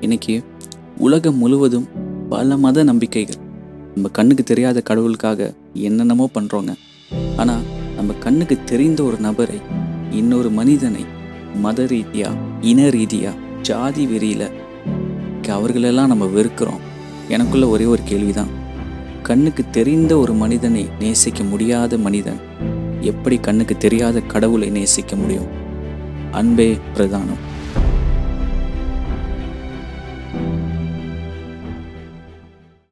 இன்னைக்கு உலகம் முழுவதும் பல மத நம்பிக்கைகள். நம்ம கண்ணுக்கு தெரியாத கடவுளுக்காக என்னென்னமோ பண்ணுறோங்க ஆனால் நம்ம கண்ணுக்கு தெரிந்த ஒரு நபரை இன்னொரு மனிதனை மத ரீதியாக இன ரீதியாக ஜாதி வெறியில அவர்களெல்லாம் நம்ம வெறுக்கிறோம். எனக்குள்ள ஒரே ஒரு கேள்விதான். கண்ணுக்கு தெரிந்த ஒரு மனிதனை நேசிக்க முடியாத மனிதன் எப்படி கண்ணுக்கு தெரியாத கடவுளை நேசிக்க முடியும்? அன்பே பிரதானம்.